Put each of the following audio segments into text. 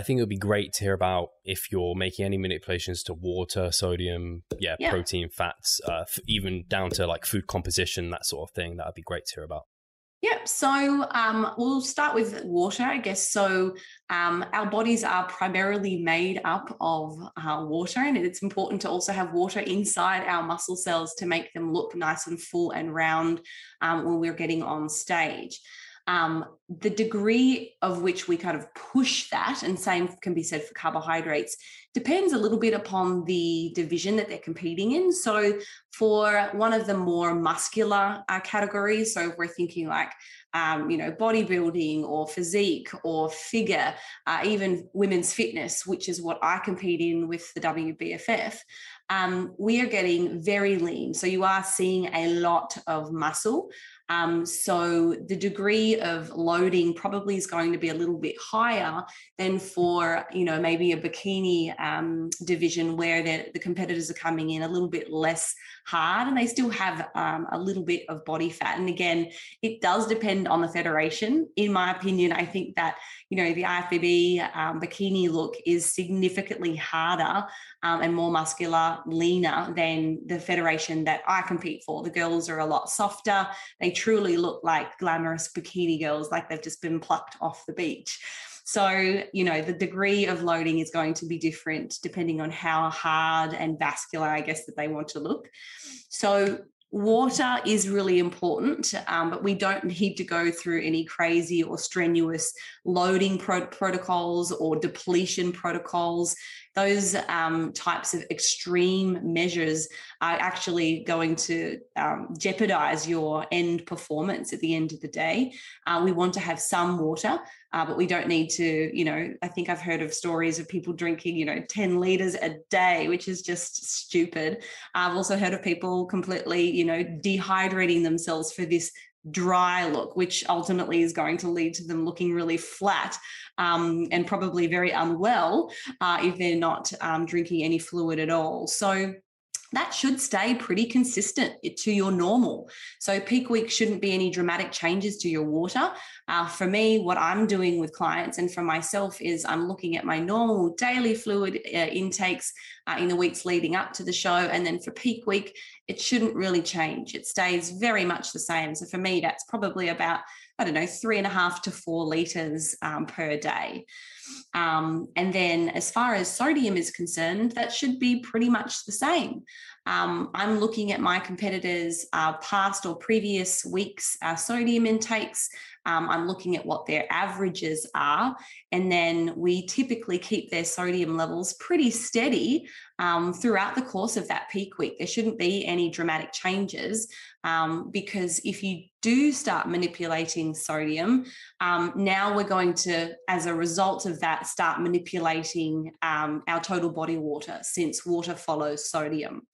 I think it would be great to hear about if you're making any manipulations to water, sodium, yeah, yeah. protein, fats, uh, even down to like food composition, that sort of thing. That would be great to hear about. Yep. So um, we'll start with water, I guess. So um, our bodies are primarily made up of uh, water, and it's important to also have water inside our muscle cells to make them look nice and full and round um, when we're getting on stage. Um, the degree of which we kind of push that, and same can be said for carbohydrates, depends a little bit upon the division that they're competing in. So, for one of the more muscular uh, categories, so if we're thinking like um, you know, bodybuilding or physique or figure, uh, even women's fitness, which is what I compete in with the WBFF, um, we are getting very lean. So you are seeing a lot of muscle. Um, so the degree of loading probably is going to be a little bit higher than for, you know, maybe a bikini um, division where the competitors are coming in a little bit less hard and they still have um, a little bit of body fat. And again, it does depend on the federation. In my opinion, I think that, you know, the IFBB um, bikini look is significantly harder um, and more muscular, leaner than the federation that I compete for. The girls are a lot softer. They truly look like glamorous bikini girls, like they've just been plucked off the beach. So, you know, the degree of loading is going to be different depending on how hard and vascular, I guess, that they want to look. So, water is really important, um, but we don't need to go through any crazy or strenuous loading pro- protocols or depletion protocols those um, types of extreme measures are actually going to um, jeopardize your end performance at the end of the day. Uh, we want to have some water, uh, but we don't need to, you know, I think I've heard of stories of people drinking, you know, 10 liters a day, which is just stupid. I've also heard of people completely, you know, dehydrating themselves for this dry look, which ultimately is going to lead to them looking really flat um, and probably very unwell uh, if they're not um, drinking any fluid at all. So that should stay pretty consistent to your normal. So, peak week shouldn't be any dramatic changes to your water. Uh, for me, what I'm doing with clients and for myself is I'm looking at my normal daily fluid uh, intakes uh, in the weeks leading up to the show. And then for peak week, it shouldn't really change. It stays very much the same. So, for me, that's probably about I don't know, three and a half to four liters um, per day. Um, and then, as far as sodium is concerned, that should be pretty much the same. Um, I'm looking at my competitors' uh, past or previous weeks' uh, sodium intakes. Um, I'm looking at what their averages are. And then we typically keep their sodium levels pretty steady um, throughout the course of that peak week. There shouldn't be any dramatic changes um, because if you do start manipulating sodium, um, now we're going to, as a result of that, start manipulating um, our total body water since water follows sodium.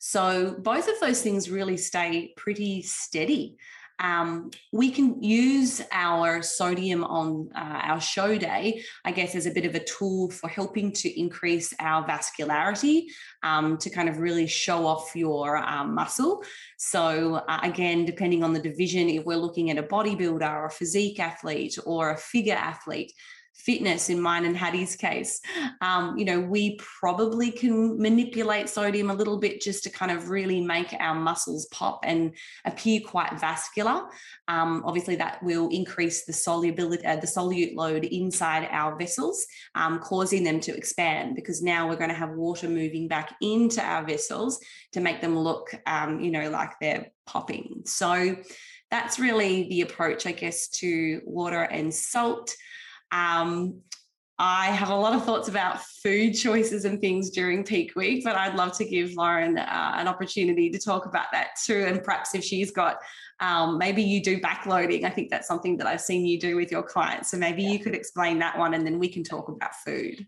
So both of those things really stay pretty steady um, we can use our sodium on uh, our show day, I guess, as a bit of a tool for helping to increase our vascularity um, to kind of really show off your um, muscle. So, uh, again, depending on the division, if we're looking at a bodybuilder or a physique athlete or a figure athlete, fitness in mine and Hattie's case, um, you know, we probably can manipulate sodium a little bit just to kind of really make our muscles pop and appear quite vascular. Um, obviously, that will increase the solubility, uh, the solute load inside our vessels, um, causing them to expand because now we're going to have water moving back into our vessels to make them look, um, you know, like they're popping. So that's really the approach, I guess, to water and salt. Um, I have a lot of thoughts about food choices and things during peak week, but I'd love to give Laurin uh, an opportunity to talk about that too. And perhaps if she's got, um, maybe you do backloading. I think that's something that I've seen you do with your clients. So maybe yeah. you could explain that one and then we can talk about food.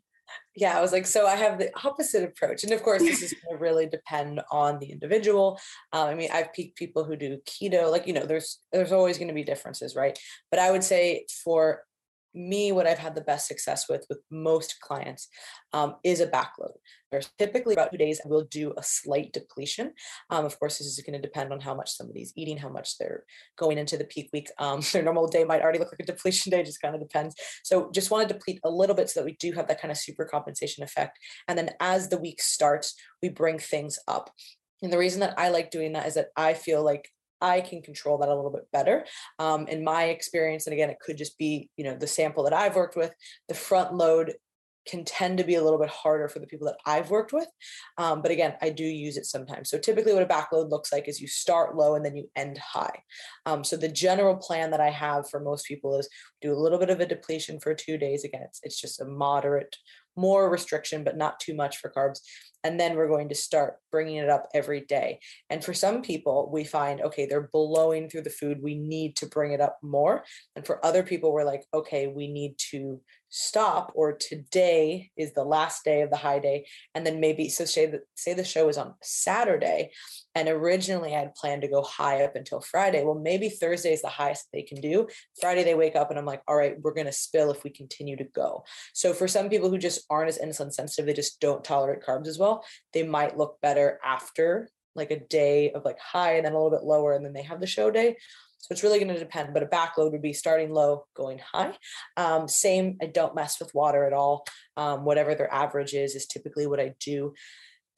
Yeah, I was like, so I have the opposite approach. And of course, this is going to really depend on the individual. Um, I mean, I've peaked people who do keto, like, you know, there's there's always going to be differences, right? But I would say for me, what I've had the best success with with most clients um, is a backload. There's typically about two days we'll do a slight depletion. Um, of course, this is going to depend on how much somebody's eating, how much they're going into the peak week. Um, their normal day might already look like a depletion day, just kind of depends. So just want to deplete a little bit so that we do have that kind of super compensation effect. And then as the week starts, we bring things up. And the reason that I like doing that is that I feel like I can control that a little bit better. Um, in my experience, and again, it could just be, you know, the sample that I've worked with, the front load can tend to be a little bit harder for the people that I've worked with. Um, but again, I do use it sometimes. So typically what a backload looks like is you start low and then you end high. Um, so the general plan that I have for most people is do a little bit of a depletion for two days. Again, it's, it's just a moderate, more restriction, but not too much for carbs. And then we're going to start bringing it up every day. And for some people, we find, okay, they're blowing through the food. We need to bring it up more. And for other people, we're like, okay, we need to stop or today is the last day of the high day and then maybe so say that say the show is on saturday and originally i had planned to go high up until friday well maybe thursday is the highest they can do. Friday they wake up and i'm like all right we're going to spill if we continue to go. So for some people who just aren't as insulin sensitive they just don't tolerate carbs as well they might look better after like a day of like high and then a little bit lower and then they have the show day so it's really going to depend, but a backload would be starting low, going high. Um, same, I don't mess with water at all. Um, whatever their average is, is typically what I do.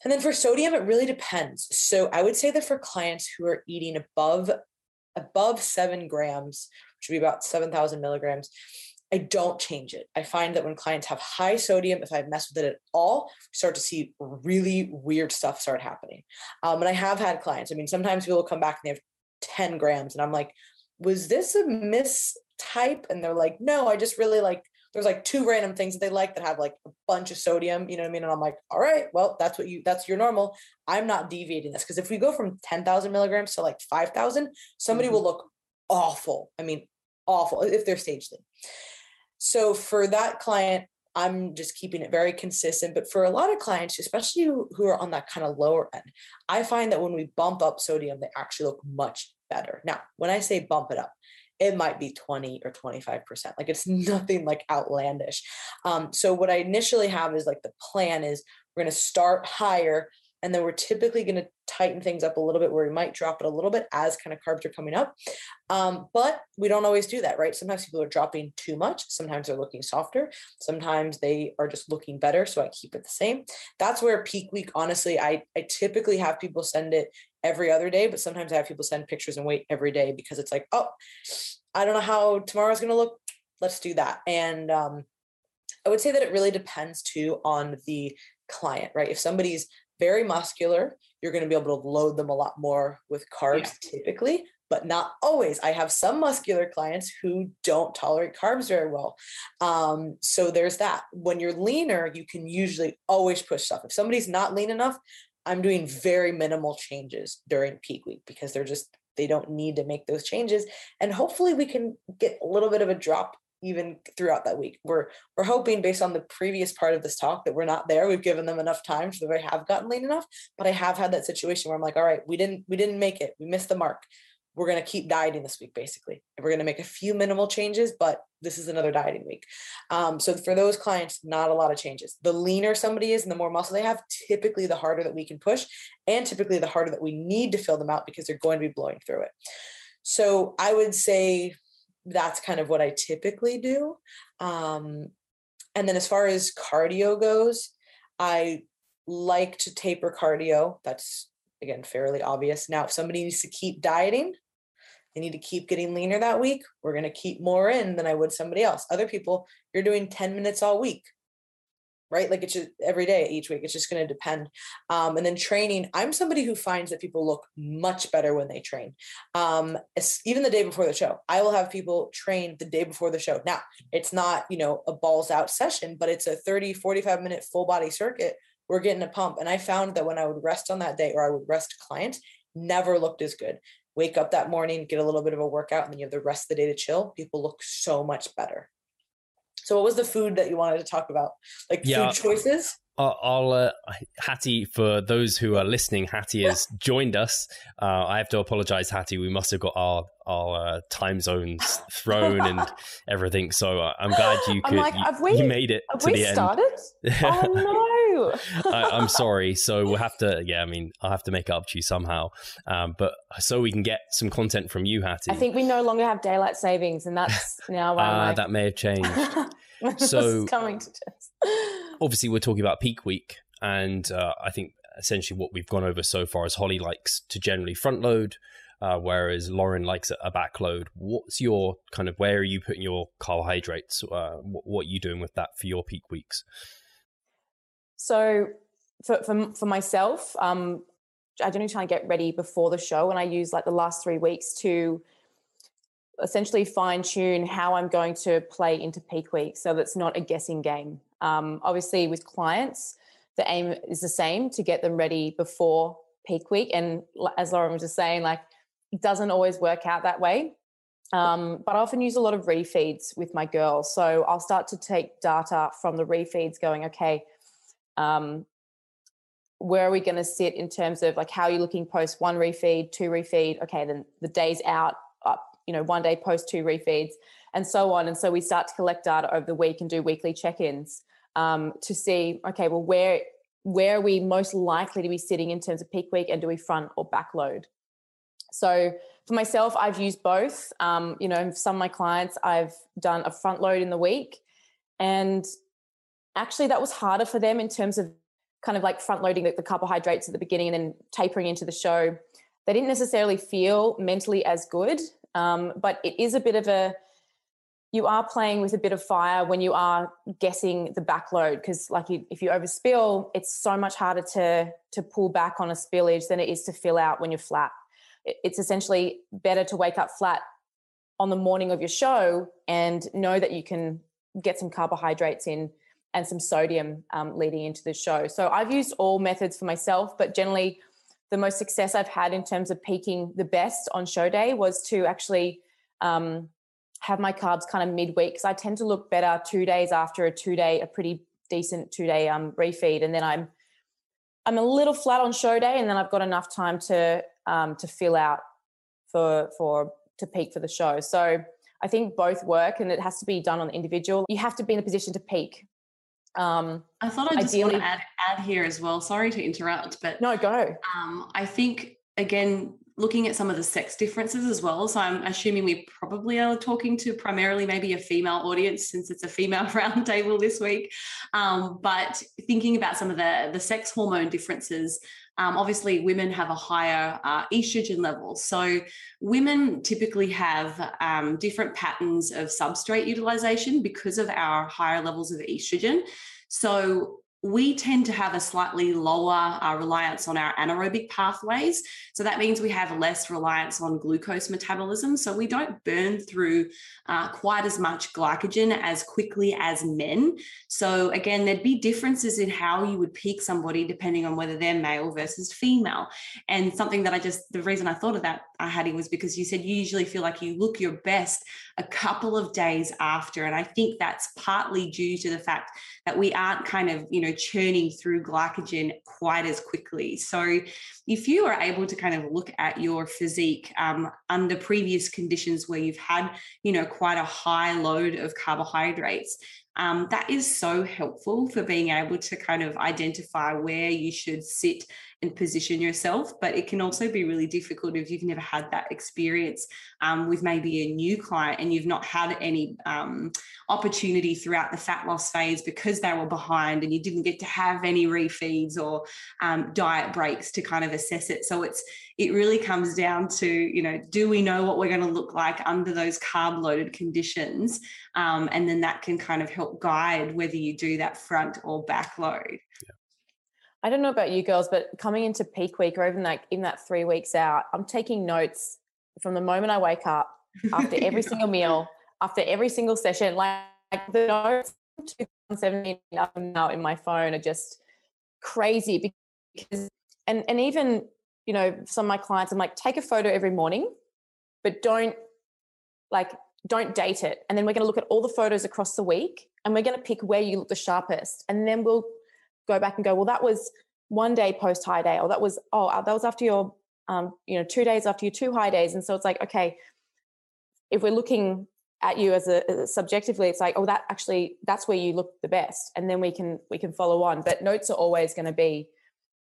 And then for sodium, it really depends. So I would say that for clients who are eating above above seven grams, which would be about 7,000 milligrams, I don't change it. I find that when clients have high sodium, if I mess with it at all, start to see really weird stuff start happening. Um, and I have had clients. I mean, sometimes people come back and they have 10 grams. And I'm like, was this a mistype? And they're like, no, I just really like, there's like two random things that they like that have like a bunch of sodium, you know what I mean? And I'm like, all right, well, that's what you, that's your normal. I'm not deviating this. Cause if we go from 10,000 milligrams to like 5,000, somebody mm-hmm. will look awful. I mean, awful if they're stage thin. So for that client, I'm just keeping it very consistent. But for a lot of clients, especially who, are on that kind of lower end, I find that when we bump up sodium, they actually look much better. Now, when I say bump it up, it might be 20 or 25%. Like it's nothing like outlandish. Um, so what I initially have is like the plan is we're going to start higher and then we're typically going to tighten things up a little bit where we might drop it a little bit as kind of carbs are coming up. Um, but we don't always do that, right? Sometimes people are dropping too much. Sometimes they're looking softer. Sometimes they are just looking better. So I keep it the same. That's where peak week, honestly, I, I typically have people send it every other day, but sometimes I have people send pictures and wait every day because it's like, oh, I don't know how tomorrow's going to look. Let's do that. And um, I would say that it really depends too on the client, right? If somebody's very muscular, you're going to be able to load them a lot more with carbs yeah. typically, but not always. I have some muscular clients who don't tolerate carbs very well. Um, so there's that. When you're leaner, you can usually always push stuff. If somebody's not lean enough, I'm doing very minimal changes during peak week because they're just they don't need to make those changes and hopefully we can get a little bit of a drop even throughout that week. We're we're hoping based on the previous part of this talk that we're not there. We've given them enough time so they have gotten lean enough. But I have had that situation where I'm like, all right, we didn't we didn't make it. We missed the mark. We're gonna keep dieting this week, basically. And we're gonna make a few minimal changes, but this is another dieting week. Um, so for those clients, not a lot of changes. The leaner somebody is and the more muscle they have, typically the harder that we can push, and typically the harder that we need to fill them out because they're going to be blowing through it. So I would say that's kind of what I typically do. Um, and then as far as cardio goes, I like to taper cardio. That's again fairly obvious. Now, if somebody needs to keep dieting, they need to keep getting leaner that week, we're going to keep more in than I would somebody else. Other people, you're doing 10 minutes all week right? Like it's just every day, each week. It's just going to depend. Um, and then training, I'm somebody who finds that people look much better when they train. Um, even the day before the show, I will have people train the day before the show. Now, it's not, you know, a balls out session, but it's a 30, 45 minute full body circuit. We're getting a pump. And I found that when I would rest on that day or I would rest clients, never looked as good. Wake up that morning, get a little bit of a workout, and then you have the rest of the day to chill. People look so much better. So what was the food that you wanted to talk about? Like yeah, food choices? I'll, uh, Hattie, for those who are listening, Hattie has joined us. Uh, I have to apologize, Hattie. We must have got our our uh, time zones thrown and everything. So uh, I'm glad you could. Like, you, we, you, made it to the started? end. oh no! I, am sorry. So we'll have to. Yeah, I mean, I'll have to make up to you somehow. Um, but so we can get some content from you, Hattie. I think we no longer have daylight savings, and that's now. Uh, that may have changed. so coming to obviously we're talking about peak week, and uh, I think essentially what we've gone over so far is Holly likes to generally front load, uh, whereas Laurin likes a back load. What's your kind of where are you putting your carbohydrates? Uh, what, what, are you doing with that for your peak weeks? So for for, for myself, um, I generally try and get ready before the show, and I use like the last three weeks to essentially fine tune how I'm going to play into peak week so that's not a guessing game. Um, obviously, with clients, the aim is the same to get them ready before peak week. And as Laurin was just saying, like it doesn't always work out that way. Um, but I often use a lot of refeeds with my girls. So I'll start to take data from the refeeds going, okay, um, where are we going to sit in terms of like how are you looking post one refeed, two refeed? Okay, then the days out, you know, one day post two refeeds, and so on. And so we start to collect data over the week and do weekly check-ins um, to see, okay, well, where where are we most likely to be sitting in terms of peak week, and do we front or backload? So for myself, I've used both. Um, you know, some of my clients, I've done a front load in the week, and actually that was harder for them in terms of kind of like front loading the, the carbohydrates at the beginning and then tapering into the show. They didn't necessarily feel mentally as good, um, but it is a bit of a you are playing with a bit of fire when you are guessing the backload because like you, if you overspill it's so much harder to to pull back on a spillage than it is to fill out when you're flat. It's essentially better to wake up flat on the morning of your show and know that you can get some carbohydrates in and some sodium um, leading into the show. So i've used all methods for myself but generally the most success i've had in terms of peaking the best on show day was to actually um, have my carbs kind of midweek because I tend to look better two days after a two day, a pretty decent two day um, refeed, and then I'm I'm a little flat on show day, and then I've got enough time to um, to fill out for for to peak for the show. So I think both work, and it has to be done on the individual. You have to be in a position to peak. Um, I thought I just ideally, want to add, add here as well. Sorry to interrupt, but no, go. Um, I think again looking at some of the sex differences as well. So I'm assuming we probably are talking to primarily maybe a female audience since it's a female roundtable this week. Um, but thinking about some of the, the sex hormone differences, um, obviously women have a higher uh, estrogen level. So women typically have um, different patterns of substrate utilization because of our higher levels of estrogen. So we tend to have a slightly lower uh, reliance on our anaerobic pathways. So that means we have less reliance on glucose metabolism. So we don't burn through uh, quite as much glycogen as quickly as men. So again, there'd be differences in how you would peak somebody depending on whether they're male versus female. And something that I just, the reason I thought of that, uh, Hattie, was because you said you usually feel like you look your best a couple of days after. And I think that's partly due to the fact that we aren't kind of, you know, churning through glycogen quite as quickly. So if you are able to kind of look at your physique um, under previous conditions where you've had, you know, quite a high load of carbohydrates, um, that is so helpful for being able to kind of identify where you should sit and position yourself. But it can also be really difficult if you've never had that experience um, with maybe a new client and you've not had any um, opportunity throughout the fat loss phase because they were behind and you didn't get to have any refeeds or um, diet breaks to kind of assess it. So it's it really comes down to you know do we know what we're going to look like under those carb loaded conditions, um, and then that can kind of help guide whether you do that front or back load. I don't know about you girls, but coming into peak week or even like in that three weeks out, I'm taking notes from the moment I wake up after every single meal, after every single session. Like, like the notes 2017 up and now in my phone are just crazy because and and even you know some of my clients I'm like take a photo every morning, but don't like don't date it. And then we're going to look at all the photos across the week and we're going to pick where you look the sharpest. And then we'll go back and go, well, that was one day post high day, or that was oh uh, that was after your um, you know two days after your two high days, and so it's like okay, if we're looking at you as a, as subjectively, it's like oh that actually that's where you look the best, and then we can we can follow on. But notes are always going to be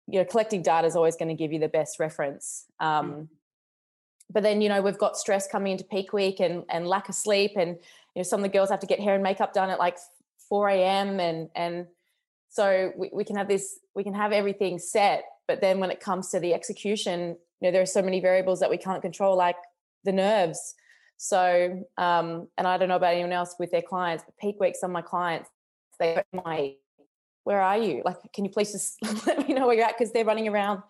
you know collecting data is always going to give you the best reference. Um, mm but then you know we've got stress coming into peak week and and lack of sleep and you know some of the girls have to get hair and makeup done at like 4 a.m and and so we, we can have this we can have everything set but then when it comes to the execution you know there are so many variables that we can't control like the nerves. So um and i don't know about anyone else with their clients but peak week some of my clients they my where are you? Like can you please just let me know where you're at? Because they're running around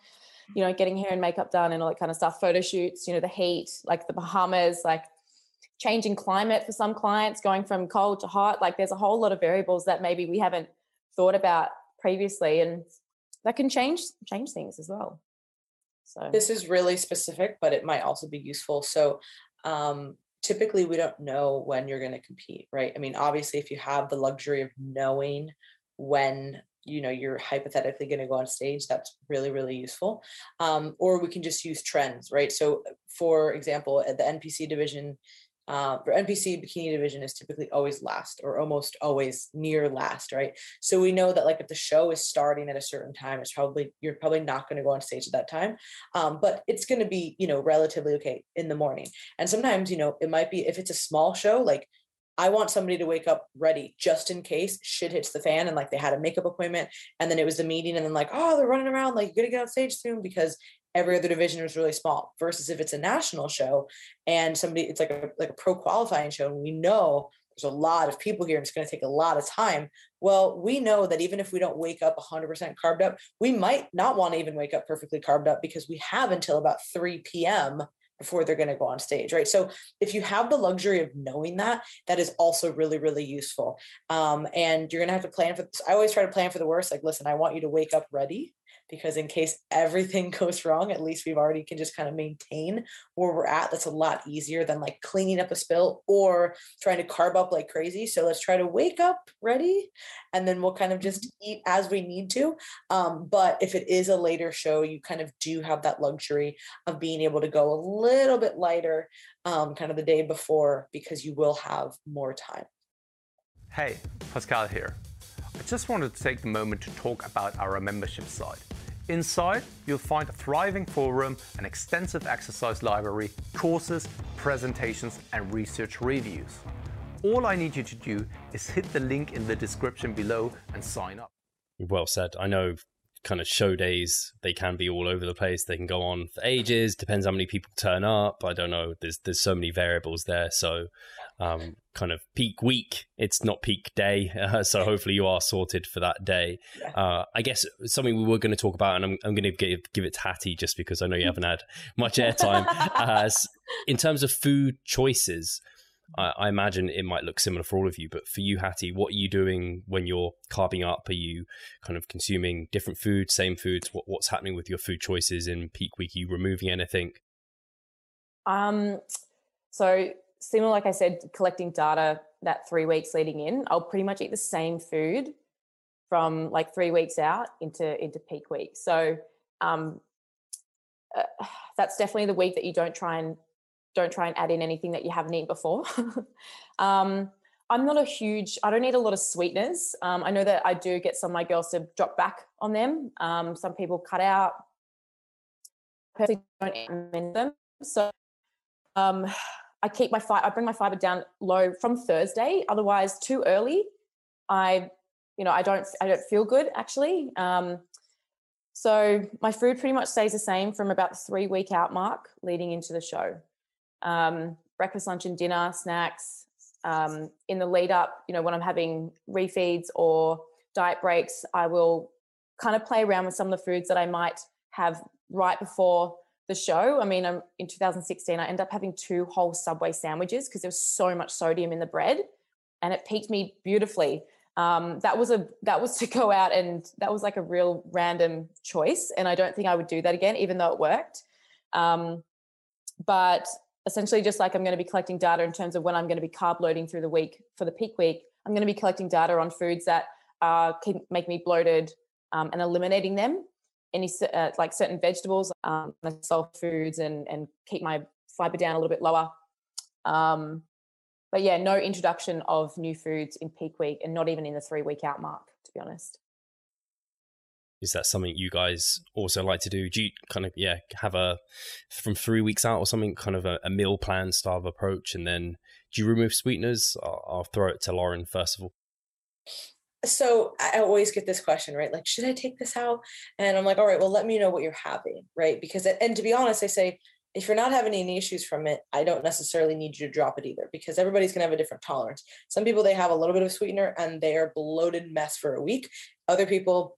you know, getting hair and makeup done and all that kind of stuff, photo shoots, you know, the heat, like the Bahamas, like changing climate for some clients, going from cold to hot. Like there's a whole lot of variables that maybe we haven't thought about previously and that can change change things as well. So this is really specific, but it might also be useful. So um typically we don't know when you're going to compete, right? I mean, obviously if you have the luxury of knowing when you know you're hypothetically going to go on stage that's really really useful um, or we can just use trends right so for example at the npc division uh, for npc bikini division is typically always last or almost always near last right? So we know that like if the show is starting at a certain time it's probably you're probably not going to go on stage at that time. Um, but it's going to be you know relatively okay in the morning. And sometimes you know it might be if it's a small show like I want somebody to wake up ready just in case shit hits the fan and like they had a makeup appointment and then it was the meeting and then like, oh, they're running around like you gotta get on stage soon because every other division was really small versus if it's a national show and somebody it's like a like a pro qualifying show and we know there's a lot of people here and it's going to take a lot of time. Well we know that even if we don't wake up 100% carved up we might not want to even wake up perfectly carved up because we have until about 3 p.m before they're going to go on stage right so if you have the luxury of knowing that that is also really really useful um, and you're going to have to plan for this. i always try to plan for the worst like listen i want you to wake up ready because in case everything goes wrong, at least we've already can just kind of maintain where we're at. That's a lot easier than like cleaning up a spill or trying to carb up like crazy. So let's try to wake up ready and then we'll kind of just mm-hmm. eat as we need to. Um, but if it is a later show, you kind of do have that luxury of being able to go a little bit lighter um, kind of the day before because you will have more time. Hey, Pascal here. Just wanted to take the moment to talk about our membership site. Inside, you'll find a thriving forum, an extensive exercise library, courses, presentations, and research reviews. All I need you to do is hit the link in the description below and sign up. Well said. I know kind of show days they can be all over the place they can go on for ages depends how many people turn up i don't know there's there's so many variables there so um, kind of peak week. It's not peak day, uh, so hopefully you are sorted for that day. Uh, I guess something we were going to talk about, and I'm, I'm going to give give it to Hattie just because I know you haven't had much airtime. uh, in terms of food choices, I, I, imagine it might look similar for all of you, but for you, Hattie, what are you doing when you're carbing up? Are you kind of consuming different foods, same foods? What, what's happening with your food choices in peak week? Are you removing anything? Um, so similar, like I said, collecting data that three weeks leading in, I'll pretty much eat the same food from like three weeks out into into peak week. So um, uh, that's definitely the week that you don't try and don't try and add in anything that you haven't eaten before. um, I'm not a huge. I don't eat a lot of sweeteners. Um, I know that I do get some of my girls to drop back on them. Um, some people cut out. Personally, don't them. So um, I keep my fiber, I bring my fiber down low from Thursday. Otherwise, too early, I, you know, I don't, I don't feel good actually. Um, so my food pretty much stays the same from about the three week out mark leading into the show. Um, breakfast, lunch, and dinner, snacks. Um, in the lead up, you know, when I'm having refeeds or diet breaks, I will kind of play around with some of the foods that I might have right before the show. I mean, I'm, in 2016, I ended up having two whole Subway sandwiches because there was so much sodium in the bread, and it peaked me beautifully. Um, that was a that was to go out and that was like a real random choice, and I don't think I would do that again, even though it worked. Um, but essentially, just like I'm going to be collecting data in terms of when I'm going to be carb loading through the week for the peak week, I'm going to be collecting data on foods that uh, can make me bloated um, and eliminating them. Any uh, like certain vegetables, um, soul foods, and and keep my fiber down a little bit lower. Um, but yeah, no introduction of new foods in peak week, and not even in the three week out mark, to be honest. Is that something you guys also like to do? Do you kind of yeah have a from three weeks out or something kind of a, a meal plan style of approach, and then do you remove sweeteners? I'll, I'll throw it to Laurin first of all so I always get this question, right? Like, should I take this out? And I'm like, all right, well, let me know what you're having, right? Because, and to be honest, I say, if you're not having any issues from it, I don't necessarily need you to drop it either because everybody's going to have a different tolerance. Some people, they have a little bit of sweetener and they are bloated mess for a week. Other people,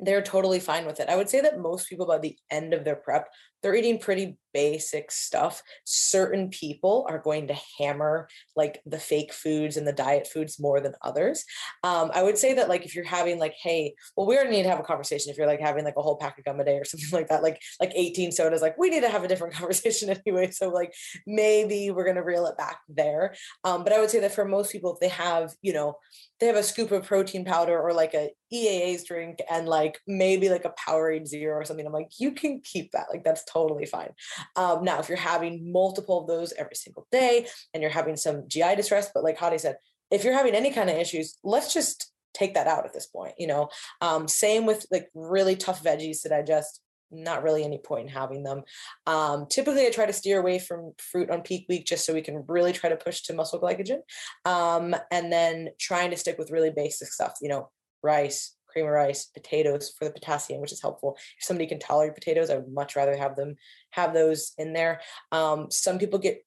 they're totally fine with it. I would say that most people by the end of their prep, they're eating pretty basic stuff. Certain people are going to hammer like the fake foods and the diet foods more than others. Um, I would say that like if you're having like, hey, well, we already need to have a conversation. If you're like having like a whole pack of gum a day or something like that, like like 18 sodas, like we need to have a different conversation anyway. So like maybe we're gonna reel it back there. Um, but I would say that for most people, if they have, you know, they have a scoop of protein powder or like a EAA's drink and like maybe like a Powerade Zero or something. I'm like, you can keep that. Like that's totally fine. Um, now, if you're having multiple of those every single day and you're having some GI distress, but like Hattie said, if you're having any kind of issues, let's just take that out at this point. You know, um, same with like really tough veggies to digest not really any point in having them. Um, typically, I try to steer away from fruit on peak week just so we can really try to push to muscle glycogen. Um, and then trying to stick with really basic stuff, you know, rice, cream of rice, potatoes for the potassium, which is helpful. If somebody can tolerate potatoes, I would much rather have them have those in there. Um, some people get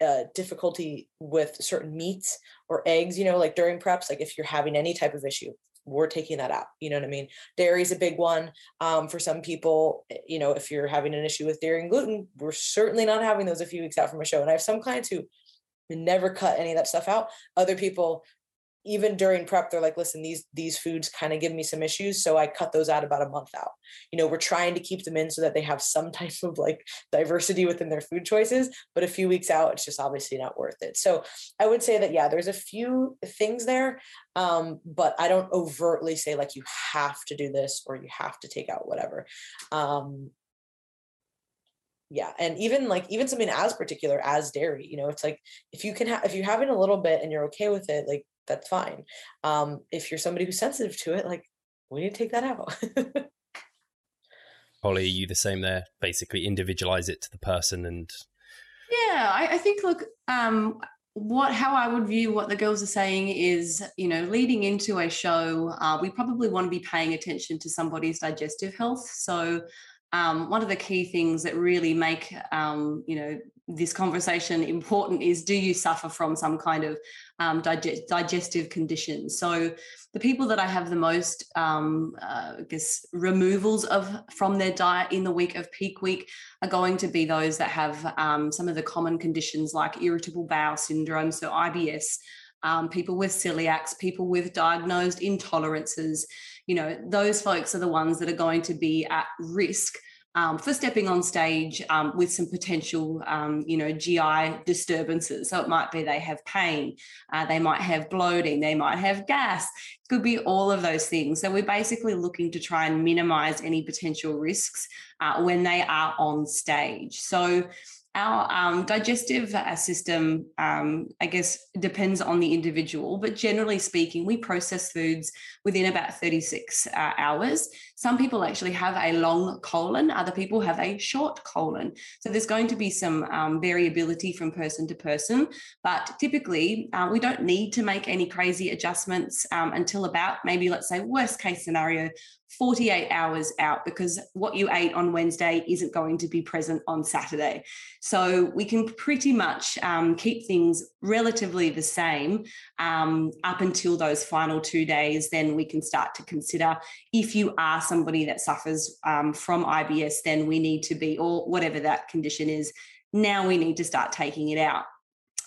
uh, difficulty with certain meats or eggs, you know, like during preps, like if you're having any type of issue, we're taking that out. You know what I mean? Dairy is a big one um, for some people. Eh, you know, if you're having an issue with dairy and gluten, we're certainly not having those a few weeks out from a show. And I have some clients who never cut any of that stuff out. Other people even during prep they're like listen these these foods kind of give me some issues so i cut those out about a month out. You know we're trying to keep them in so that they have some type of like diversity within their food choices but a few weeks out it's just obviously not worth it. So i would say that yeah there's a few things there um, but i don't overtly say like you have to do this or you have to take out whatever. Um, yeah and even like even something as particular as dairy you know it's like if you can have if you're having a little bit and you're okay with it like that's fine. Um, if you're somebody who's sensitive to it, like we need to take that out. Holly, are you the same there? Basically, individualize it to the person and. Yeah, I, I think. Look, um, what how I would view what the girls are saying is, you know, leading into a show, uh, we probably want to be paying attention to somebody's digestive health. So um, one of the key things that really make um, you know this conversation important is do you suffer from some kind of um, digest, digestive condition? So the people that i have the most um, uh, i guess removals of from their diet in the week of peak week are going to be those that have um, some of the common conditions like irritable bowel syndrome so ibs um, people with celiacs people with diagnosed intolerances. You know, those folks are the ones that are going to be at risk um, for stepping on stage um, with some potential, um, you know, GI disturbances. So it might be they have pain, uh, they might have bloating, they might have gas. It could be all of those things. So we're basically looking to try and minimize any potential risks uh, when they are on stage. So our um, digestive uh, system, um, I guess, depends on the individual, but generally speaking, we process foods within about 36 uh, hours. Some people actually have a long colon, other people have a short colon. So there's going to be some um, variability from person to person, but typically uh, we don't need to make any crazy adjustments um, until about maybe, let's say, worst case scenario, 48 hours out because what you ate on Wednesday isn't going to be present on Saturday. So we can pretty much um, keep things relatively the same um, up until those final two days. Then we can start to consider if you are somebody that suffers um, from IBS, then we need to be, or whatever that condition is, now we need to start taking it out.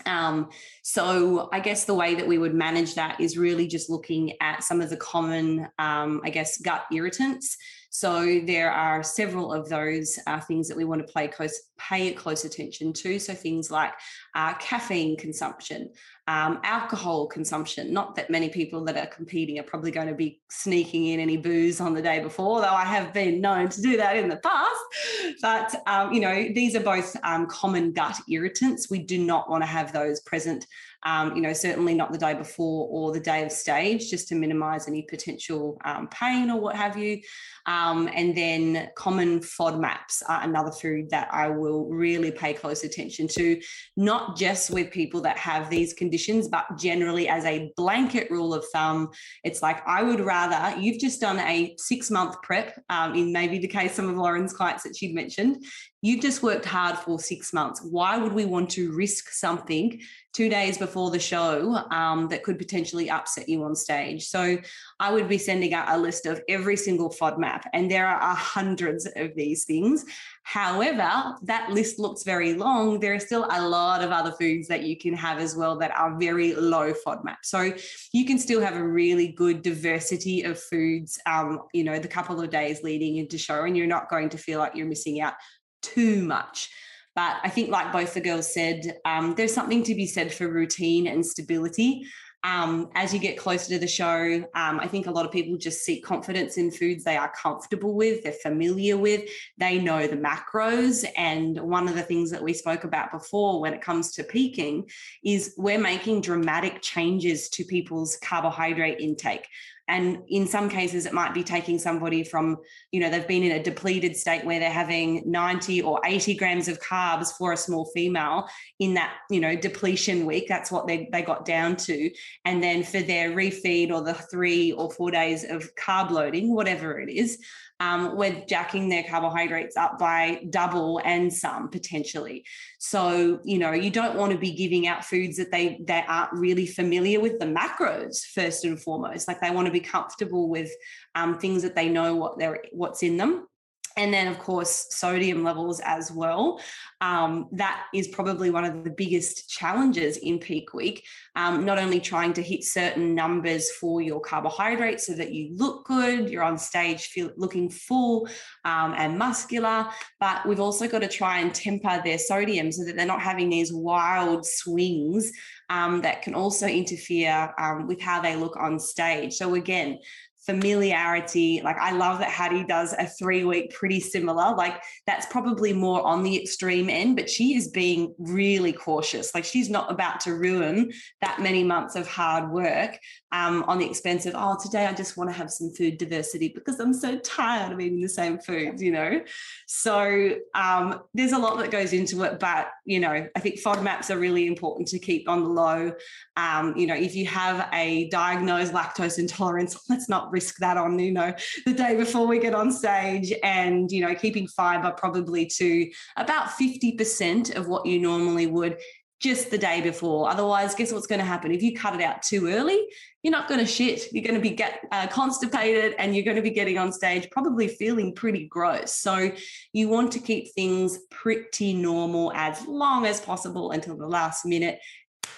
Um, so I guess the way that we would manage that is really just looking at some of the common, um, I guess, gut irritants. So there are several of those uh, things that we want to close, pay close attention to. So things like uh, caffeine consumption, um, alcohol consumption. Not that many people that are competing are probably going to be sneaking in any booze on the day before, though I have been known to do that in the past. But um, you know, these are both um, common gut irritants. We do not want to have those present um, you know, certainly not the day before or the day of stage, just to minimize any potential um, pain or what have you. Um, and then common FODMAPs are another food that I will really pay close attention to, not just with people that have these conditions, but generally as a blanket rule of thumb. It's like I would rather you've just done a six month prep, um, in maybe the case some of Laurin's clients that she'd mentioned. You've just worked hard for six months. Why would we want to risk something two days before the show um, that could potentially upset you on stage? So I would be sending out a list of every single FODMAP, and there are hundreds of these things. However, that list looks very long. There are still a lot of other foods that you can have as well that are very low FODMAP. So you can still have a really good diversity of foods, um, you know, the couple of days leading into show, and you're not going to feel like you're missing out too much. But I think, like both the girls said, um, there's something to be said for routine and stability. Um, as you get closer to the show, um, I think a lot of people just seek confidence in foods they are comfortable with, they're familiar with, they know the macros. And one of the things that we spoke about before when it comes to peaking is we're making dramatic changes to people's carbohydrate intake and in some cases it might be taking somebody from you know they've been in a depleted state where they're having 90 or 80 grams of carbs for a small female in that you know depletion week. That's what they, they got down to. And then for their refeed or the three or four days of carb loading whatever it is um, we're jacking their carbohydrates up by double and some potentially. So, you know, you don't want to be giving out foods that they they aren't really familiar with the macros first and foremost. Like they want to be comfortable with um, things that they know what they're what's in them and then of course sodium levels as well. Um, that is probably one of the biggest challenges in peak week. Um, not only trying to hit certain numbers for your carbohydrates so that you look good you're on stage feel, looking full um, and muscular but we've also got to try and temper their sodium so that they're not having these wild swings um, that can also interfere um, with how they look on stage. So again familiarity. Like I love that Hattie does a three week pretty similar. Like that's probably more on the extreme end, but she is being really cautious. Like she's not about to ruin that many months of hard work um, on the expense of, oh, today I just want to have some food diversity because I'm so tired of eating the same foods, you know? So um, there's a lot that goes into it, but, you know, I think FODMAPs are really important to keep on the low. Um, you know, if you have a diagnosed lactose intolerance, let's not risk that on, you know, the day before we get on stage and, you know, keeping fiber probably to about 50% of what you normally would just the day before. Otherwise, guess what's going to happen? If you cut it out too early, you're not going to shit. You're going to be get uh, constipated, and you're going to be getting on stage probably feeling pretty gross. So you want to keep things pretty normal as long as possible until the last minute,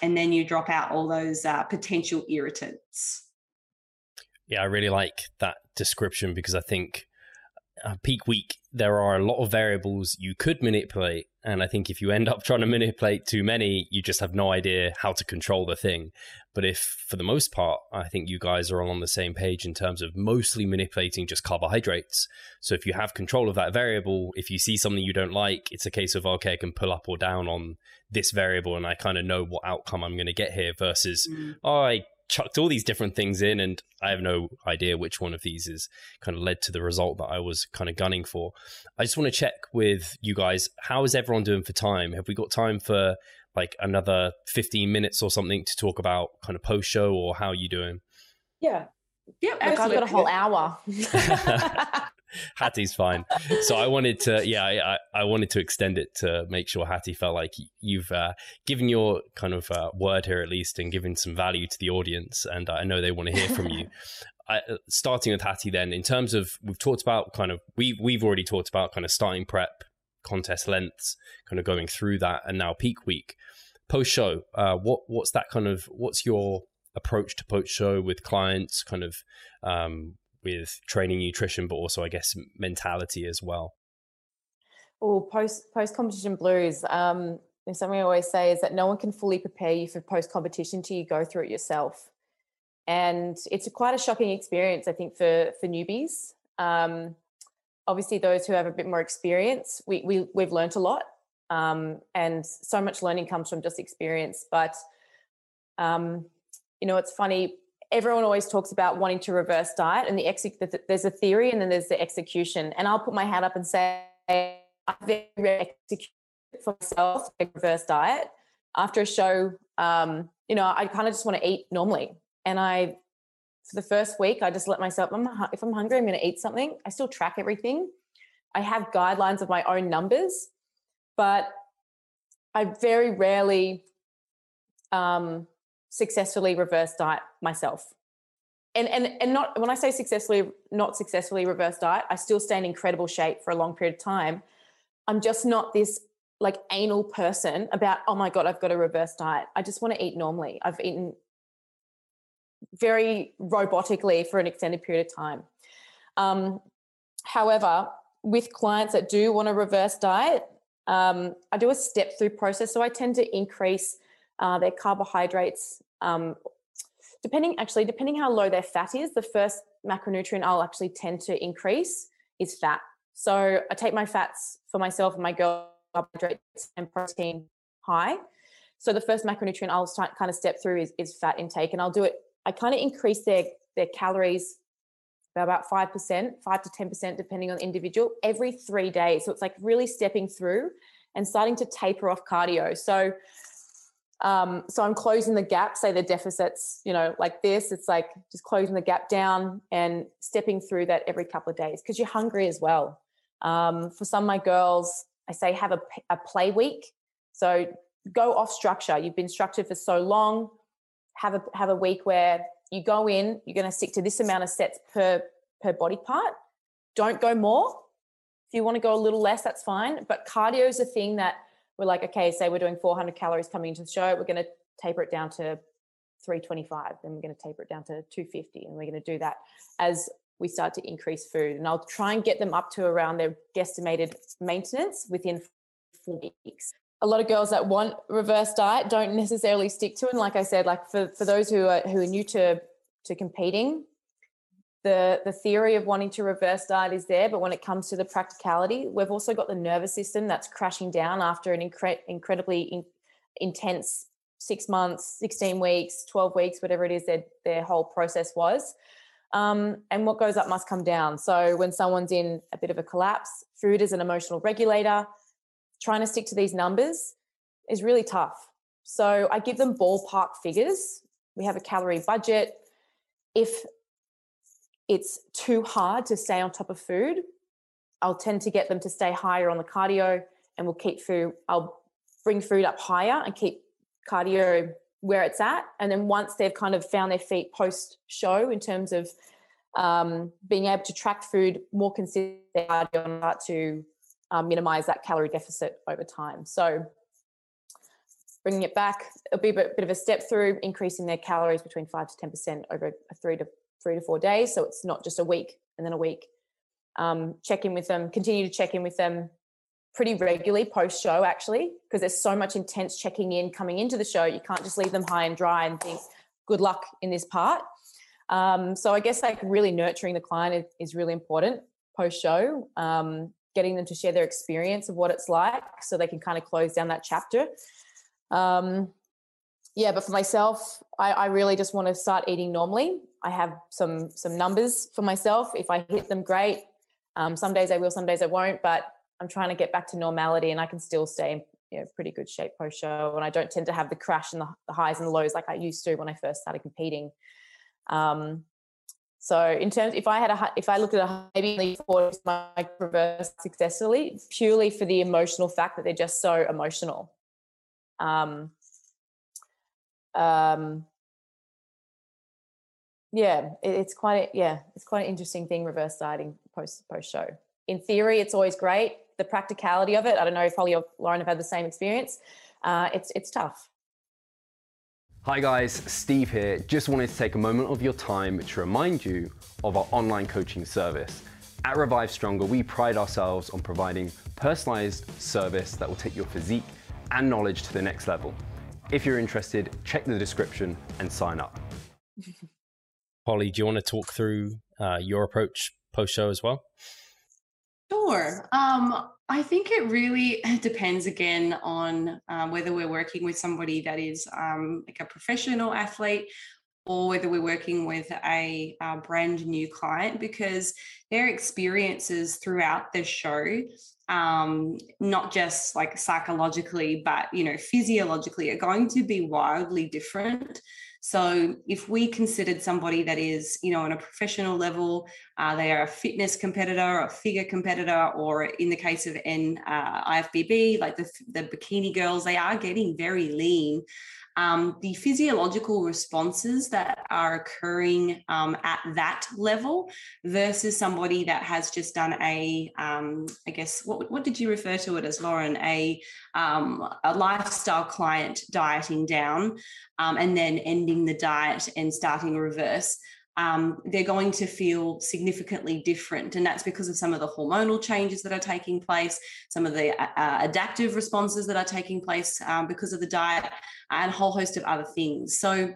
and then you drop out all those uh, potential irritants. Yeah, I really like that description because I think uh, peak week there are a lot of variables you could manipulate. And i think if you end up trying to manipulate too many you just have no idea how to control the thing. But if for the most part i think you guys are all on the same page in terms of mostly manipulating just carbohydrates. So if you have control of that variable if you see something you don't like it's a case of okay i can pull up or down on this variable and i kind of know what outcome i'm going to get here versus mm. oh i chucked all these different things in, and I have no idea which one of these is kind of led to the result that I was kind of gunning for. I just want to check with you guys how is everyone doing for time? Have we got time for like another 15 minutes or something to talk about kind of post show, or how are you doing? Yeah. Yeah, I've got a whole hour. Hattie's fine. So I wanted to, yeah, I, I wanted to extend it to make sure Hattie felt like you've uh, given your kind of uh, word here at least and given some value to the audience. And I know they want to hear from you. I, uh, starting with Hattie, then in terms of we've talked about kind of we we've already talked about kind of starting prep, contest lengths, kind of going through that, and now peak week, post show. Uh, what what's that kind of what's your approach to post show with clients? Kind of um, with training nutrition, but also I guess mentality as well? Oh, post post competition blues. Um, something I always say is that no one can fully prepare you for post competition till you go through it yourself, and it's a, quite a shocking experience. I think for for newbies. Um, obviously, those who have a bit more experience, we, we we've learned a lot, um, and so much learning comes from just experience. But um, you know, it's funny. Everyone always talks about wanting to reverse diet, and the exec- there's a theory, and then there's the execution. And I'll put my hand up and say I've executed for myself a reverse diet after a show. Um, you know, I kind of just want to eat normally, and I for the first week I just let myself. I'm, if I'm hungry, I'm going to eat something. I still track everything. I have guidelines of my own numbers, but I very rarely um, successfully reverse diet myself. And, and and not when I say successfully not successfully reverse diet, I still stay in incredible shape for a long period of time. I'm just not this like anal person about, oh my God, I've got a reverse diet. I just want to eat normally. I've eaten very robotically for an extended period of time. Um, however, with clients that do want a reverse diet, um, I do a step through process. So I tend to increase uh, their carbohydrates. Um, depending, actually, depending how low their fat is, the first macronutrient I'll actually tend to increase is fat. So I take my fats for myself and my girl carbohydrates and protein high. So the first macronutrient I'll start, kind of step through is, is fat intake, and I'll do it. I kind of increase their their calories by about five percent, five to ten percent, depending on the individual, every three days. So it's like really stepping through and starting to taper off cardio. So um, so I'm closing the gap, say the deficits, you know, like this, it's like just closing the gap down and stepping through that every couple of days because you're hungry as well. Um, for some of my girls, I say have a, a play week. So go off structure. You've been structured for so long. Have a have a week where you go in. You're going to stick to this amount of sets per per body part. Don't go more. If you want to go a little less, that's fine. But cardio is a thing that we're like, okay, say we're doing 400 calories coming into the show, we're going to taper it down to 325, then we're going to taper it down to 250, and we're going to do that as we start to increase food. And I'll try and get them up to around their guesstimated maintenance within four weeks. A lot of girls that want reverse diet don't necessarily stick to it. And like I said, like for, for those who are who are new to to competing, the the theory of wanting to reverse diet is there, but when it comes to the practicality, we've also got the nervous system that's crashing down after an incre- incredibly in, intense six months, sixteen weeks, twelve weeks, whatever it is their their whole process was. Um, and what goes up must come down. So when someone's in a bit of a collapse, food is an emotional regulator. Trying to stick to these numbers is really tough. So I give them ballpark figures. We have a calorie budget. If it's too hard to stay on top of food, I'll tend to get them to stay higher on the cardio and we'll keep food, I'll bring food up higher and keep cardio where it's at. And then once they've kind of found their feet post show in terms of um, being able to track food more consistently start to um, minimize that calorie deficit over time. So bringing it back, it'll be a bit, bit of a step through, increasing their calories between five to 10% over a three to three to four days. So it's not just a week and then a week. Um, check in with them, continue to check in with them pretty regularly post show, actually, because there's so much intense checking in coming into the show. You can't just leave them high and dry and think, good luck in this part. Um, so I guess like really nurturing the client is, is really important post show, um, getting them to share their experience of what it's like so they can kind of close down that chapter. Um, yeah, but for myself, I, I really just want to start eating normally. I have some some numbers for myself. If I hit them, great. Um, some days I will, some days I won't. But I'm trying to get back to normality, and I can still stay in you know, pretty good shape post show. And I don't tend to have the crash and the, the, highs and the lows like I used to when I first started competing. Um, so in terms, if I had a, if I looked at a maybe for my reverse successfully, purely for the emotional fact that they're just so emotional. Um, um, yeah, it's quite a, yeah, it's quite an interesting thing reverse dieting post post show. In theory, it's always great. The practicality of it, I don't know if Holly or Laurin have had the same experience. Uh, it's it's tough. Hi guys, Steve here. Just wanted to take a moment of your time to remind you of our online coaching service. At Revive Stronger, we pride ourselves on providing personalized service that will take your physique and knowledge to the next level. If you're interested, check the description and sign up. Holly, do you want to talk through uh, your approach post show as well? Sure. Um, I think it really depends again on um, whether we're working with somebody that is um, like a professional athlete or whether we're working with a, a, brand new client because their experiences throughout the show um, not just like psychologically but you know physiologically are going to be wildly different. So if we considered somebody that is, you know, on a professional level, uh, they are a fitness competitor, a figure competitor, or in the case of N uh, IFBB, like the, the bikini girls, they are getting very lean um, the physiological responses that are occurring um, at that level versus somebody that has just done a, um, I guess, what, what did you refer to it as, Laurin? A, um, a lifestyle client dieting down um, and then ending the diet and starting reverse um, they're going to feel significantly different. And that's because of some of the hormonal changes that are taking place, some of the uh, uh, adaptive responses that are taking place um, because of the diet, and a whole host of other things. So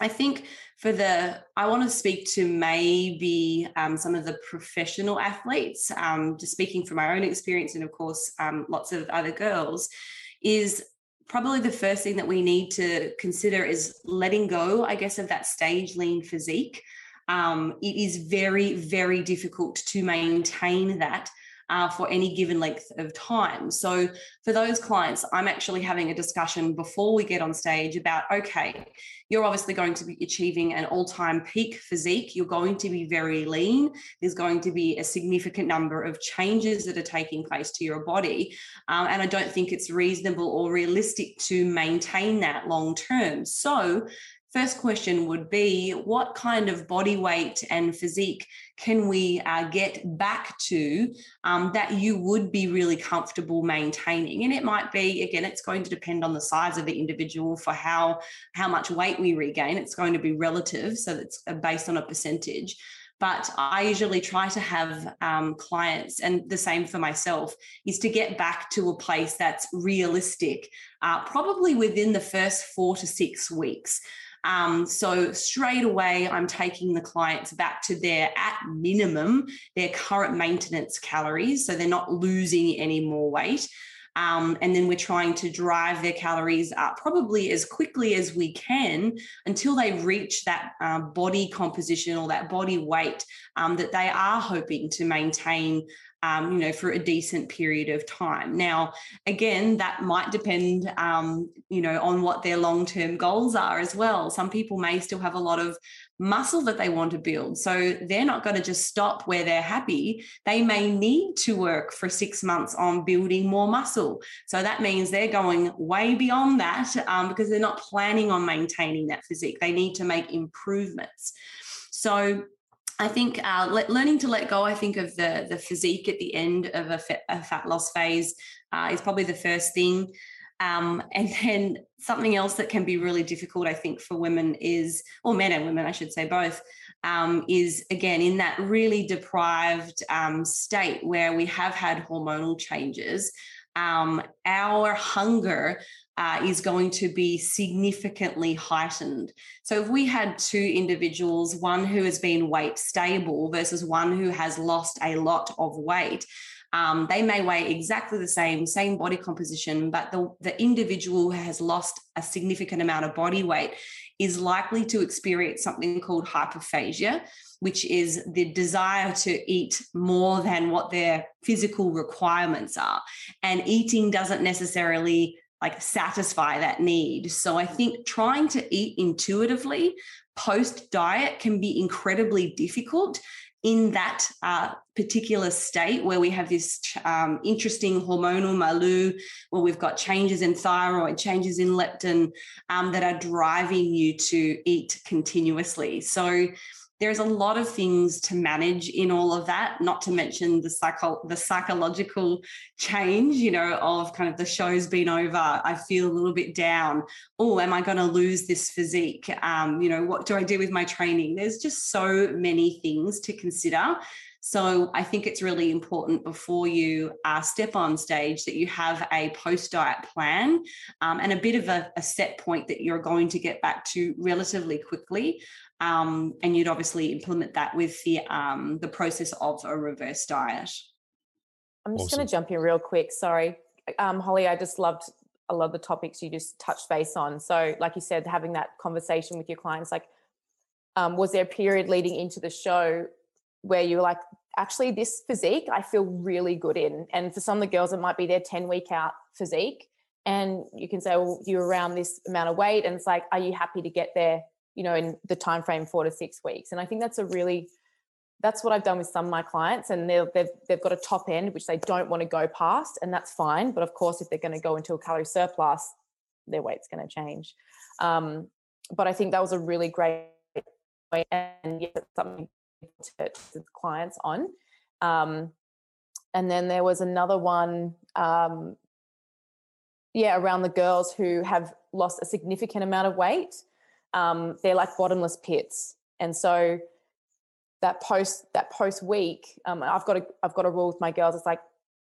I think for the, I want to speak to maybe um, some of the professional athletes, um, just speaking from my own experience, and of course, um, lots of other girls, is probably the first thing that we need to consider is letting go, I guess, of that stage lean physique. Um, it is very, very difficult to maintain that uh, for any given length of time. So, for those clients, I'm actually having a discussion before we get on stage about okay, you're obviously going to be achieving an all time peak physique. You're going to be very lean. There's going to be a significant number of changes that are taking place to your body. Um, and I don't think it's reasonable or realistic to maintain that long term. So, First question would be what kind of body weight and physique can we uh, get back to um, that you would be really comfortable maintaining? And it might be, again, it's going to depend on the size of the individual for how, how much weight we regain. It's going to be relative, so it's uh, based on a percentage but I usually try to have um, clients, and the same for myself, is to get back to a place that's realistic, uh, probably within the first four to six weeks. Um, so straight away, I'm taking the clients back to their at minimum, their current maintenance calories. So they're not losing any more weight. Um, and then we're trying to drive their calories up probably as quickly as we can until they reach that uh, body composition or that body weight um, that they are hoping to maintain um, you know, for a decent period of time. Now, again, that might depend, um, you know, on what their long term goals are as well. Some people may still have a lot of muscle that they want to build. So they're not going to just stop where they're happy. They may need to work for six months on building more muscle. So that means they're going way beyond that um, because they're not planning on maintaining that physique. They need to make improvements. So I think uh, le- learning to let go, I think, of the, the physique at the end of a, a fat loss phase uh, is probably the first thing. Um, and then something else that can be really difficult, I think, for women is, or men and women, I should say both, um, is again in that really deprived um, state where we have had hormonal changes. Um, our hunger uh, is going to be significantly heightened. So, if we had two individuals, one who has been weight stable versus one who has lost a lot of weight, um, they may weigh exactly the same, same body composition, but the, the individual who has lost a significant amount of body weight is likely to experience something called hyperphagia, which is the desire to eat more than what their physical requirements are. And eating doesn't necessarily like satisfy that need. So I think trying to eat intuitively post diet can be incredibly difficult in that uh, particular state where we have this um, interesting hormonal milieu, where we've got changes in thyroid, changes in leptin um, that are driving you to eat continuously. So there's a lot of things to manage in all of that not to mention the psycho the psychological change you know of kind of the show's been over. I feel a little bit down. Oh am i going to lose this physique? Um, you know what do i do with my training? There's just so many things to consider. So I think it's really important before you uh, step on stage that you have a post diet plan um, and a bit of a, a, set point that you're going to get back to relatively quickly. Um, and you'd obviously implement that with the um, the process of a reverse diet. I'm just awesome. going to jump in real quick. Sorry, um, Holly. I just loved a lot of the topics you just touched base on. So, like you said, having that conversation with your clients, like, um, was there a period leading into the show where you're like, actually, this physique I feel really good in. And for some of the girls, it might be their 10 week out physique. And you can say, well, you're around this amount of weight. And it's like, are you happy to get there, you know, in the time frame four to six weeks? And I think that's a really that's what I've done with some of my clients, and they've they've got a top end which they don't want to go past, and that's fine. But of course, if they're going to go into a calorie surplus, their weight's going to change. Um, but I think that was a really great way, and yes, something to, to clients on. Um, and then there was another one, um, yeah, around the girls who have lost a significant amount of weight. Um, they're like bottomless pits, and so that post that post week, um, I've got a I've got a rule with my girls. It's like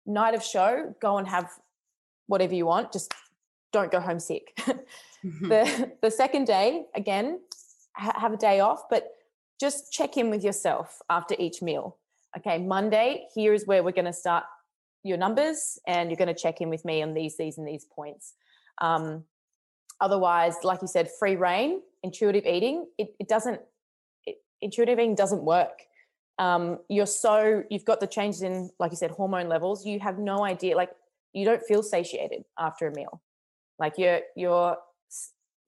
night of show, go and have whatever you want, just don't go home sick. mm-hmm. The the second day, again, ha- have a day off, but just check in with yourself after each meal. Okay, Monday, here is where we're going to start your numbers and you're going to check in with me on these, these, and these points. Um, otherwise, like you said, free reign, intuitive eating, it, it doesn't, it, intuitive eating doesn't work. Um, you're so, you've got the changes in, like you said, hormone levels. You have no idea, like you don't feel satiated after a meal. Like you're, you're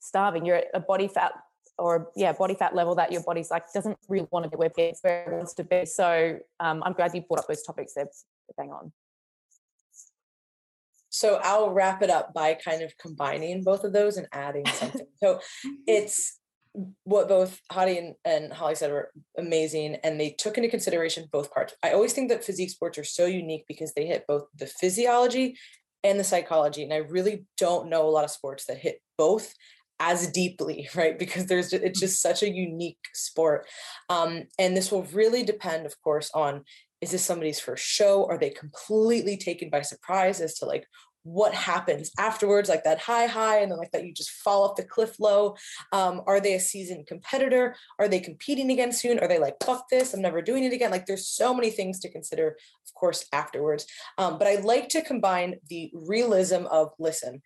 starving, you're at a body fat or yeah body fat level that your body's like doesn't really want to be where it wants to be so um, i'm glad you brought up those topics there bang on so i'll wrap it up by kind of combining both of those and adding something. So it's what both Hattie and, and Holly said were amazing, and they took into consideration both parts. I always think that physique sports are so unique because they hit both the physiology and the psychology, and I really don't know a lot of sports that hit both as deeply right? Because there's it's just such a unique sport. Um, and this will really depend of course on is this somebody's first show? Are they completely taken by surprise as to like what happens afterwards like that high high and then like that you just fall off the cliff low? Um, are they a seasoned competitor? Are they competing again soon are they like fuck this i'm never doing it again? Like there's so many things to consider of course afterwards. Um, but i like to combine the realism of listen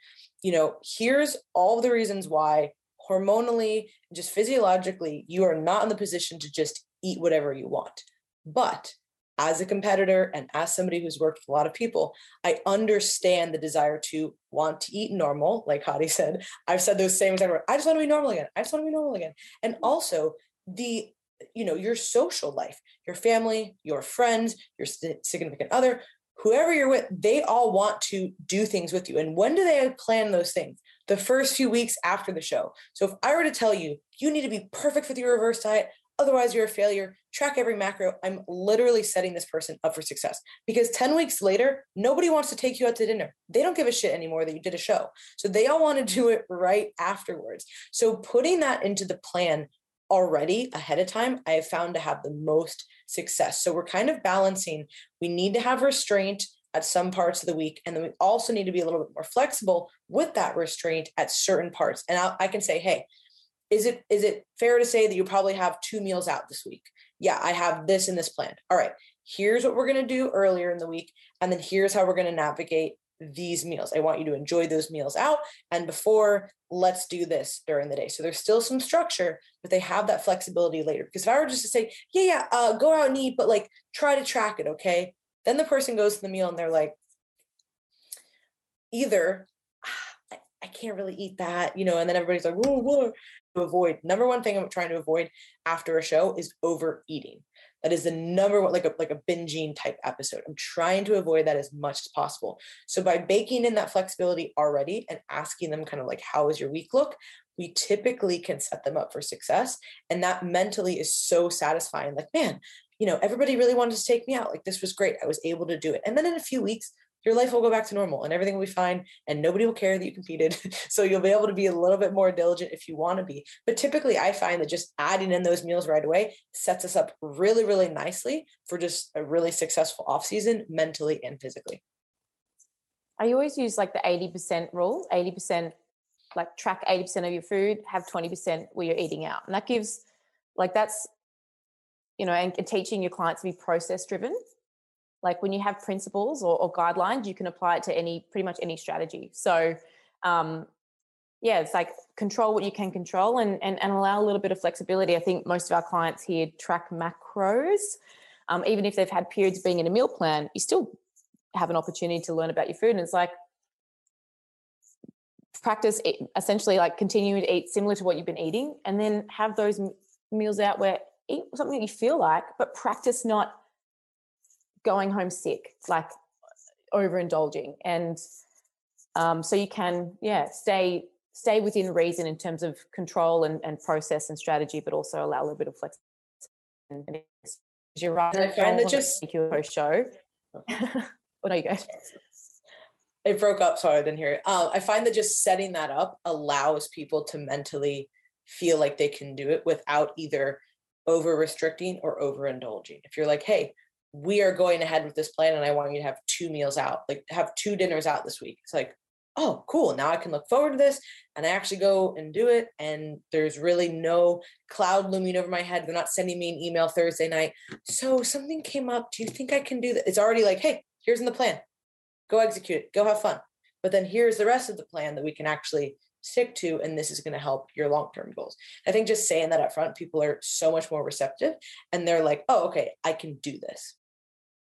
you know, here's all the reasons why hormonally, just physiologically, you are not in the position to just eat whatever you want. But as a competitor and as somebody who's worked with a lot of people, I understand the desire to want to eat normal. Like Hattie said, I've said those same things. I just want to be normal again. I just want to be normal again. And mm-hmm. also the, you know, your social life, your family, your friends, your significant other, whoever you're with, they all want to do things with you. And when do they plan those things? The first few weeks after the show. So if I were to tell you, you need to be perfect with your reverse diet, otherwise you're a failure, track every macro, I'm literally setting this person up for success. Because 10 weeks later, nobody wants to take you out to dinner. They don't give a shit anymore that you did a show. So they all want to do it right afterwards. So putting that into the plan already ahead of time, I have found to have the most success. So we're kind of balancing. We need to have restraint at some parts of the week, and then we also need to be a little bit more flexible with that restraint at certain parts. And I, I can say, hey, is it is it fair to say that you probably have two meals out this week? Yeah, I have this and this planned. All right, here's what we're going to do earlier in the week, and then here's how we're going to navigate these meals. I want you to enjoy those meals out. And before, let's do this during the day. So there's still some structure, but they have that flexibility later. Because if I were just to say, yeah, yeah, uh, go out and eat, but like try to track it, okay? Then the person goes to the meal and they're like, either ah, I can't really eat that, you know, and then everybody's like, whoa, whoa. Avoid number one thing I'm trying to avoid after a show is overeating. That is the number one, like a like a binging type episode. I'm trying to avoid that as much as possible. So by baking in that flexibility already and asking them kind of like, how is your week look? We typically can set them up for success. And that mentally is so satisfying. Like, man, you know, everybody really wanted to take me out. Like, this was great. I was able to do it. And then in a few weeks, your life will go back to normal and everything will be fine and nobody will care that you competed. so you'll be able to be a little bit more diligent if you want to be. But typically, I find that just adding in those meals right away sets us up really, really nicely for just a really successful off season mentally and physically. I always use like the 80% rule 80%, like track 80% of your food, have 20% where you're eating out. And that gives, like, that's, you know, and, and teaching your clients to be process driven like when you have principles or, or, guidelines you can apply it to any pretty much any strategy. So um, yeah it's like control what you can control and, and and allow a little bit of flexibility. I think most of our clients here track macros. Um, even if they've had periods being in a meal plan you still have an opportunity to learn about your food. And it's like practice essentially like continuing to eat similar to what you've been eating and then have those meals out where eat something that you feel like but practice not going home sick, like overindulging. And um, so you can, yeah, stay stay within reason in terms of control and, and process and strategy, but also allow a little bit of flexibility. You're right. I find that just your show. oh no, you go. It broke up, sorry, I didn't hear it. Um, I find that just setting that up allows people to mentally feel like they can do it without either over restricting or over indulging. If you're like, hey, we are going ahead with this plan and I want you to have two meals out, like have two dinners out this week. It's like, oh, cool. Now I can look forward to this and I actually go and do it. And there's really no cloud looming over my head. They're not sending me an email Thursday night. So something came up. Do you think I can do that? It's already like, hey, here's in the plan. Go execute it. Go have fun. But then here's the rest of the plan that we can actually stick to and this is going to help your long-term goals i think just saying that up front people are so much more receptive and they're like oh okay i can do this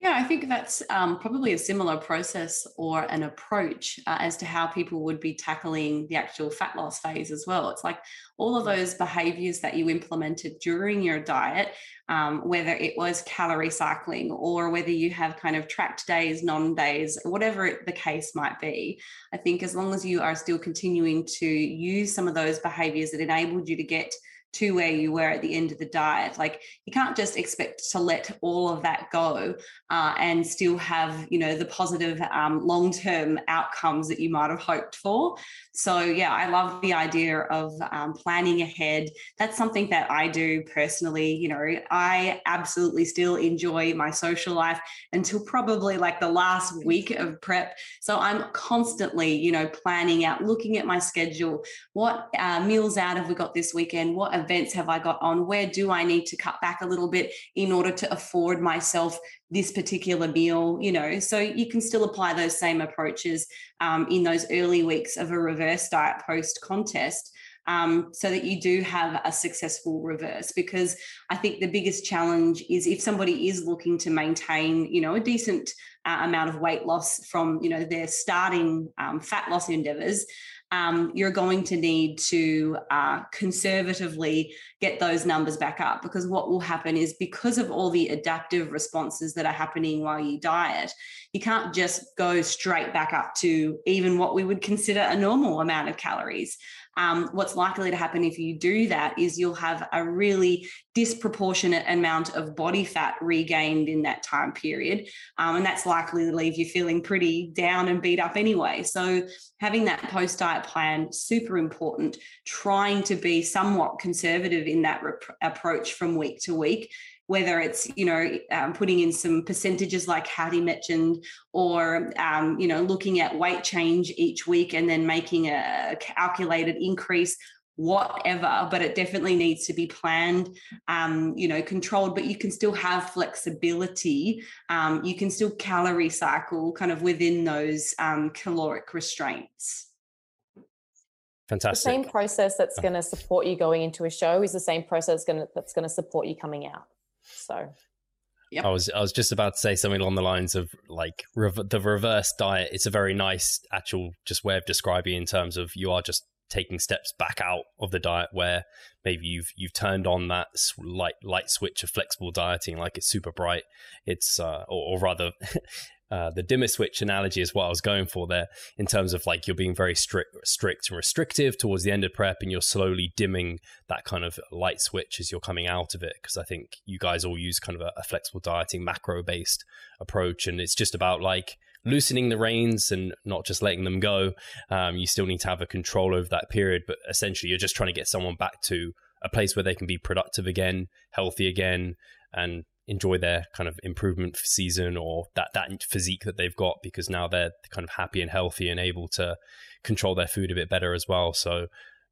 yeah, I think that's um, probably a similar process or an approach uh, as to how people would be tackling the actual fat loss phase as well. It's like all of those behaviors that you implemented during your diet, um, whether it was calorie cycling or whether you have kind of tracked days, non days, whatever the case might be. I think as long as you are still continuing to use some of those behaviors that enabled you to get to where you were at the end of the diet. Like you can't just expect to let all of that go uh, and still have, you know, the positive um, long-term outcomes that you might have hoped for. So yeah, I love the idea of um, planning ahead. That's something that I do personally. You know, I absolutely still enjoy my social life until probably like the last week of prep. So I'm constantly, you know, planning out, looking at my schedule. What uh, meals out have we got this weekend? What events have I got on? Where do I need to cut back a little bit in order to afford myself this particular meal? You know, so you can still apply those same approaches um, in those early weeks of a reverse diet post contest. Um, so that you do have a successful reverse because i think the biggest challenge is if somebody is looking to maintain you know a decent uh, amount of weight loss from you know their starting um, fat loss endeavors um, you're going to need to uh, conservatively get those numbers back up because what will happen is because of all the adaptive responses that are happening while you diet, you can't just go straight back up to even what we would consider a normal amount of calories um, what's likely to happen if you do that is you'll have a really disproportionate amount of body fat regained in that time period. Um, and that's likely to leave you feeling pretty down and beat up anyway. So, having that post diet plan, super important, trying to be somewhat conservative in that rep- approach from week to week whether it's you know um, putting in some percentages like Hattie mentioned, or um, you know looking at weight change each week and then making a calculated increase whatever but it definitely needs to be planned um, you know controlled but you can still have flexibility. Um, you can still calorie cycle kind of within those um, caloric restraints. Fantastic. The same process that's going to support you going into a show is the same process gonna, that's going to support you coming out so Yep. I was I was just about to say something along the lines of like rev- the reverse diet. It's a very nice actual just way of describing in terms of you are just taking steps back out of the diet where maybe you've you've turned on that light light switch of flexible dieting like it's super bright it's uh, or, or rather uh, the dimmer switch analogy is what I was going for there in terms of like you're being very strict, strict and restrictive towards the end of prep, and you're slowly dimming that kind of light switch as you're coming out of it. Because I think you guys all use kind of a, a flexible dieting, macro based approach, and it's just about like loosening the reins and not just letting them go. Um, you still need to have a control over that period, but essentially you're just trying to get someone back to a place where they can be productive again, healthy again, and enjoy their kind of improvement season or that that physique that they've got because now they're kind of happy and healthy and able to control their food a bit better as well. So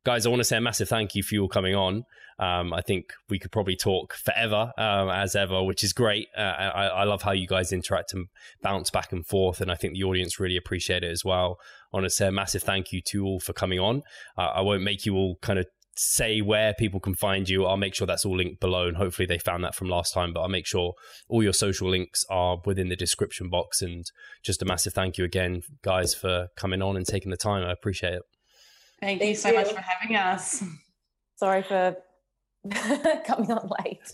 guys, I want to say a massive thank you for you all coming on. Um, I think we could probably talk forever, um, as ever, which is great. Uh, I, I, love how you guys interact and bounce back and forth, and I think the audience really appreciate it as well. I want to say a massive thank you to all for coming on. Uh, I won't make you all kind of say where people can find you. I'll make sure that's all linked below, and hopefully they found that from last time. But I'll make sure all your social links are within the description box. And just a massive thank you again, guys, for coming on and taking the time. I appreciate it. Thank, Thank you so you. much for having us. Sorry for coming on late.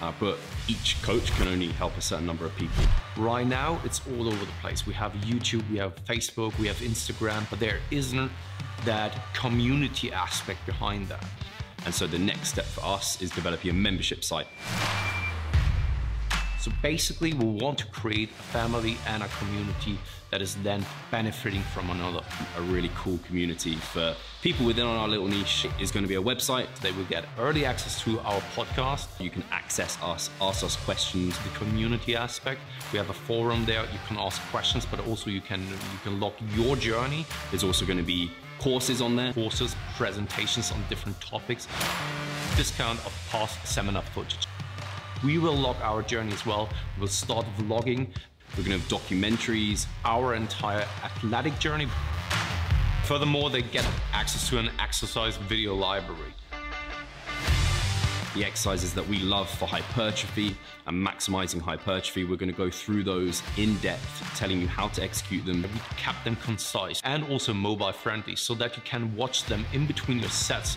Uh, but each coach can only help a certain number of people. Right now, it's all over the place. We have YouTube, we have Facebook, we have Instagram, but there isn't that community aspect behind that. And so the next step for us is developing a membership site. So basically, we want to create a family and a community that is then benefiting from another. A really cool community for people within our little niche is going to be a website. They will get early access to our podcast. You can access us, ask us questions. The community aspect, we have a forum there. You can ask questions, but also you can you can log your journey. There's also going to be courses on there. Courses, presentations on different topics, discount of past seminar footage. We will log our journey as well. We'll start vlogging. We're going to have documentaries. Our entire athletic journey. Furthermore, they get access to an exercise video library the exercises that we love for hypertrophy and maximizing hypertrophy. We're going to go through those in depth, telling you how to execute them. We kept them concise and also mobile friendly so that you can watch them in between your sets.